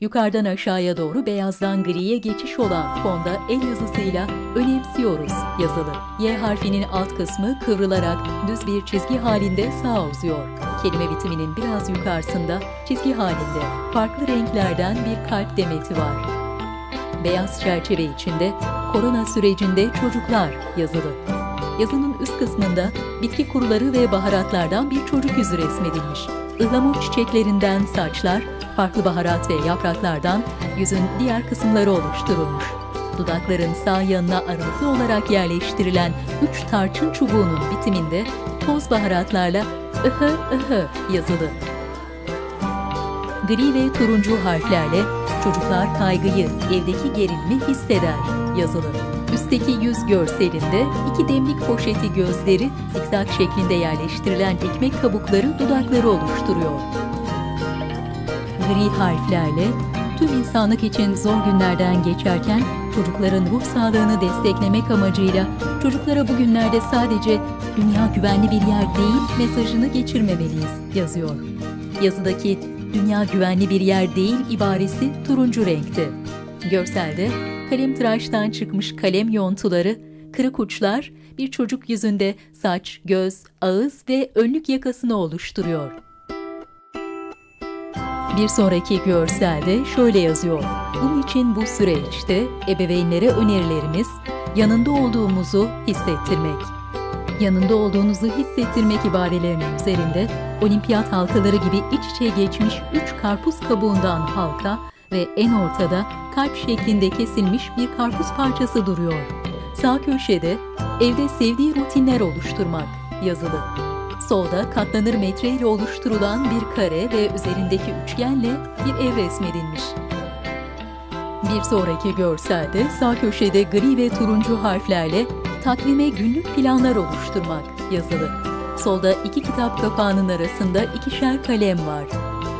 Yukarıdan aşağıya doğru beyazdan griye geçiş olan fonda el yazısıyla önemsiyoruz yazılı. Y harfinin alt kısmı kıvrılarak düz bir çizgi halinde sağa uzuyor. Kelime bitiminin biraz yukarısında çizgi halinde farklı renklerden bir kalp demeti var. Beyaz çerçeve içinde korona sürecinde çocuklar yazılı. Yazının üst kısmında bitki kuruları ve baharatlardan bir çocuk yüzü resmedilmiş. Ihlamur çiçeklerinden saçlar, farklı baharat ve yapraklardan yüzün diğer kısımları oluşturulmuş. Dudakların sağ yanına aralıklı olarak yerleştirilen üç tarçın çubuğunun bitiminde toz baharatlarla ıhı ıhı yazılı. Gri ve turuncu harflerle çocuklar kaygıyı, evdeki gerilimi hisseder yazılı. Üstteki yüz görselinde iki demlik poşeti gözleri zikzak şeklinde yerleştirilen ekmek kabukları dudakları oluşturuyor gri harflerle tüm insanlık için zor günlerden geçerken çocukların ruh sağlığını desteklemek amacıyla çocuklara bugünlerde sadece dünya güvenli bir yer değil mesajını geçirmemeliyiz yazıyor. Yazıdaki dünya güvenli bir yer değil ibaresi turuncu renkte. Görselde kalem tıraştan çıkmış kalem yontuları, kırık uçlar bir çocuk yüzünde saç, göz, ağız ve önlük yakasını oluşturuyor. Bir sonraki görselde şöyle yazıyor. Bunun için bu süreçte ebeveynlere önerilerimiz yanında olduğumuzu hissettirmek. Yanında olduğunuzu hissettirmek ibarelerinin üzerinde olimpiyat halkaları gibi iç içe geçmiş üç karpuz kabuğundan halka ve en ortada kalp şeklinde kesilmiş bir karpuz parçası duruyor. Sağ köşede evde sevdiği rutinler oluşturmak yazılı solda katlanır metre ile oluşturulan bir kare ve üzerindeki üçgenle bir ev resmedilmiş. Bir sonraki görselde sağ köşede gri ve turuncu harflerle takvime günlük planlar oluşturmak yazılı. Solda iki kitap kapağının arasında ikişer kalem var.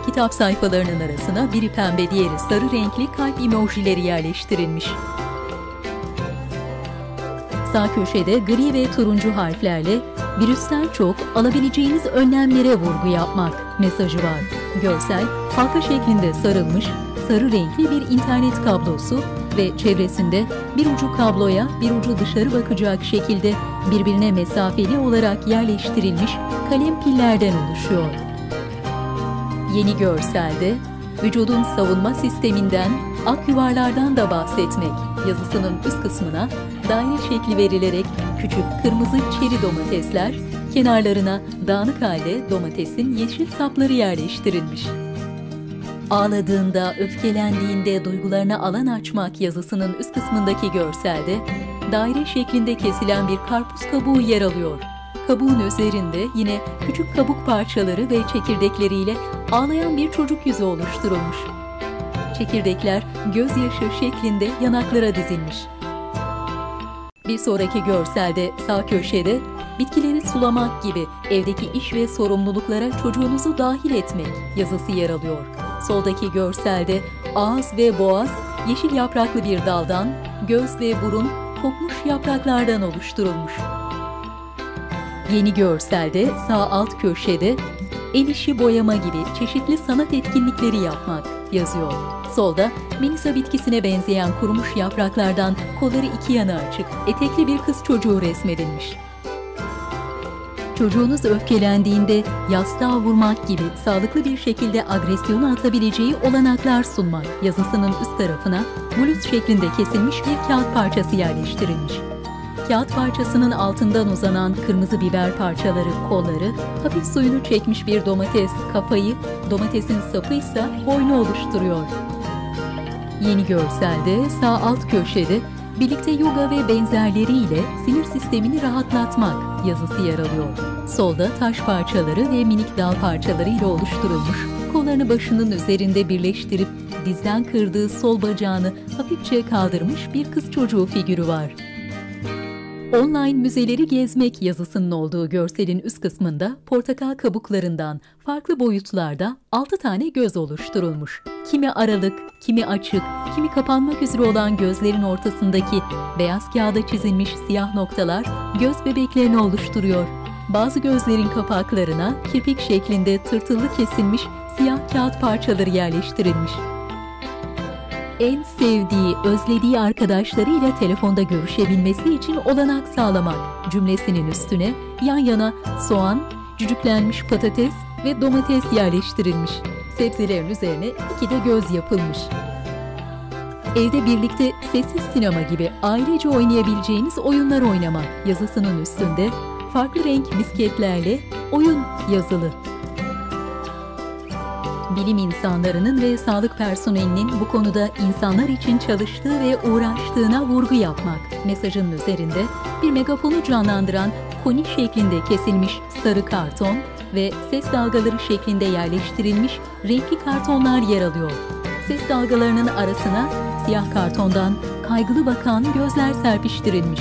Kitap sayfalarının arasına biri pembe diğeri sarı renkli kalp emojileri yerleştirilmiş. Sağ köşede gri ve turuncu harflerle virüsten çok alabileceğiniz önlemlere vurgu yapmak mesajı var. Görsel, halka şeklinde sarılmış, sarı renkli bir internet kablosu ve çevresinde bir ucu kabloya bir ucu dışarı bakacak şekilde birbirine mesafeli olarak yerleştirilmiş kalem pillerden oluşuyor. Yeni görselde vücudun savunma sisteminden, ak yuvarlardan da bahsetmek yazısının üst kısmına daire şekli verilerek küçük kırmızı çeri domatesler, kenarlarına dağınık halde domatesin yeşil sapları yerleştirilmiş. Ağladığında, öfkelendiğinde duygularına alan açmak yazısının üst kısmındaki görselde daire şeklinde kesilen bir karpuz kabuğu yer alıyor. Kabuğun üzerinde yine küçük kabuk parçaları ve çekirdekleriyle ağlayan bir çocuk yüzü oluşturulmuş. Çekirdekler gözyaşı şeklinde yanaklara dizilmiş. Bir sonraki görselde sağ köşede bitkileri sulamak gibi evdeki iş ve sorumluluklara çocuğunuzu dahil etmek yazısı yer alıyor. Soldaki görselde ağız ve boğaz yeşil yapraklı bir daldan, göz ve burun kokmuş yapraklardan oluşturulmuş. Yeni görselde sağ alt köşede el işi boyama gibi çeşitli sanat etkinlikleri yapmak yazıyor. Solda Melisa bitkisine benzeyen kurumuş yapraklardan kolları iki yana açık, etekli bir kız çocuğu resmedilmiş. Çocuğunuz öfkelendiğinde yastığa vurmak gibi sağlıklı bir şekilde agresyonu atabileceği olanaklar sunmak yazısının üst tarafına bulut şeklinde kesilmiş bir kağıt parçası yerleştirilmiş. Kağıt parçasının altından uzanan kırmızı biber parçaları kolları, hafif suyunu çekmiş bir domates kafayı, domatesin sapı ise boynu oluşturuyor. Yeni görselde sağ alt köşede birlikte yoga ve benzerleriyle sinir sistemini rahatlatmak yazısı yer alıyor. Solda taş parçaları ve minik dal parçaları ile oluşturulmuş, kollarını başının üzerinde birleştirip dizden kırdığı sol bacağını hafifçe kaldırmış bir kız çocuğu figürü var. Online müzeleri gezmek yazısının olduğu görselin üst kısmında portakal kabuklarından farklı boyutlarda 6 tane göz oluşturulmuş. Kimi aralık, kimi açık, kimi kapanmak üzere olan gözlerin ortasındaki beyaz kağıda çizilmiş siyah noktalar göz bebeklerini oluşturuyor. Bazı gözlerin kapaklarına kirpik şeklinde tırtıllı kesilmiş siyah kağıt parçaları yerleştirilmiş. En sevdiği, özlediği arkadaşlarıyla telefonda görüşebilmesi için olanak sağlamak cümlesinin üstüne yan yana soğan, cücüklenmiş patates ve domates yerleştirilmiş. Sebzelerin üzerine iki de göz yapılmış. Evde birlikte sessiz sinema gibi ailece oynayabileceğiniz oyunlar oynamak yazısının üstünde farklı renk misketlerle oyun yazılı. Bilim insanlarının ve sağlık personelinin bu konuda insanlar için çalıştığı ve uğraştığına vurgu yapmak mesajının üzerinde bir megafonu canlandıran koni şeklinde kesilmiş sarı karton ve ses dalgaları şeklinde yerleştirilmiş renkli kartonlar yer alıyor. Ses dalgalarının arasına siyah kartondan kaygılı bakan gözler serpiştirilmiş.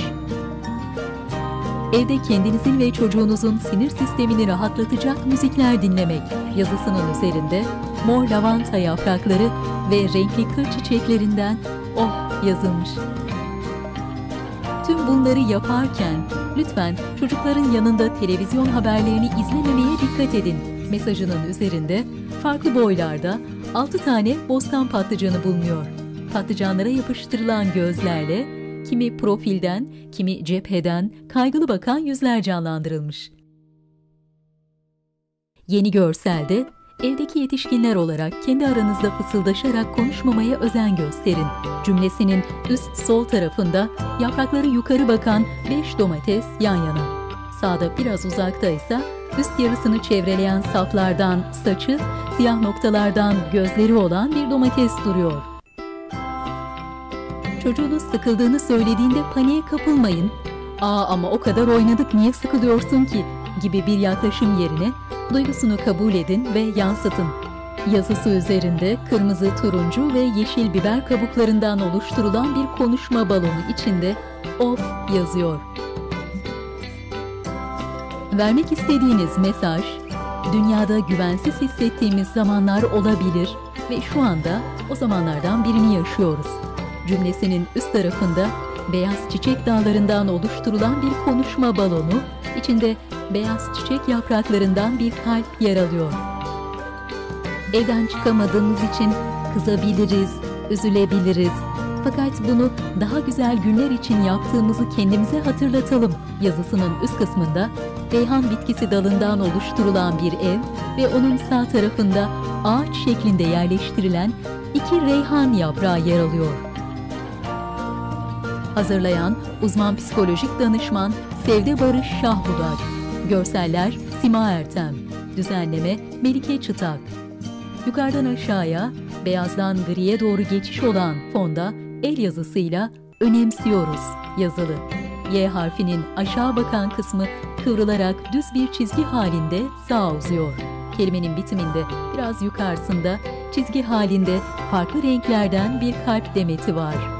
Evde kendinizin ve çocuğunuzun sinir sistemini rahatlatacak müzikler dinlemek yazısının üzerinde mor lavanta yaprakları ve renkli kır çiçeklerinden oh yazılmış. Tüm bunları yaparken lütfen çocukların yanında televizyon haberlerini izlememeye dikkat edin mesajının üzerinde farklı boylarda 6 tane bostan patlıcanı bulunuyor. Patlıcanlara yapıştırılan gözlerle kimi profilden, kimi cepheden kaygılı bakan yüzler canlandırılmış. Yeni görselde evdeki yetişkinler olarak kendi aranızda fısıldaşarak konuşmamaya özen gösterin. Cümlesinin üst sol tarafında yaprakları yukarı bakan 5 domates yan yana. Sağda biraz uzakta ise üst yarısını çevreleyen saplardan saçı, siyah noktalardan gözleri olan bir domates duruyor. Çocuğunuz sıkıldığını söylediğinde paniğe kapılmayın. Aa ama o kadar oynadık niye sıkılıyorsun ki gibi bir yaklaşım yerine duygusunu kabul edin ve yansıtın. Yazısı üzerinde kırmızı, turuncu ve yeşil biber kabuklarından oluşturulan bir konuşma balonu içinde of yazıyor. Vermek istediğiniz mesaj, dünyada güvensiz hissettiğimiz zamanlar olabilir ve şu anda o zamanlardan birini yaşıyoruz cümlesinin üst tarafında beyaz çiçek dağlarından oluşturulan bir konuşma balonu, içinde beyaz çiçek yapraklarından bir kalp yer alıyor. Evden çıkamadığımız için kızabiliriz, üzülebiliriz. Fakat bunu daha güzel günler için yaptığımızı kendimize hatırlatalım yazısının üst kısmında reyhan bitkisi dalından oluşturulan bir ev ve onun sağ tarafında ağaç şeklinde yerleştirilen iki reyhan yaprağı yer alıyor. Hazırlayan uzman psikolojik danışman Sevde Barış Şahbudar. Görseller Sima Ertem. Düzenleme Melike Çıtak. Yukarıdan aşağıya, beyazdan griye doğru geçiş olan fonda el yazısıyla önemsiyoruz yazılı. Y harfinin aşağı bakan kısmı kıvrılarak düz bir çizgi halinde sağa uzuyor. Kelimenin bitiminde biraz yukarısında çizgi halinde farklı renklerden bir kalp demeti var.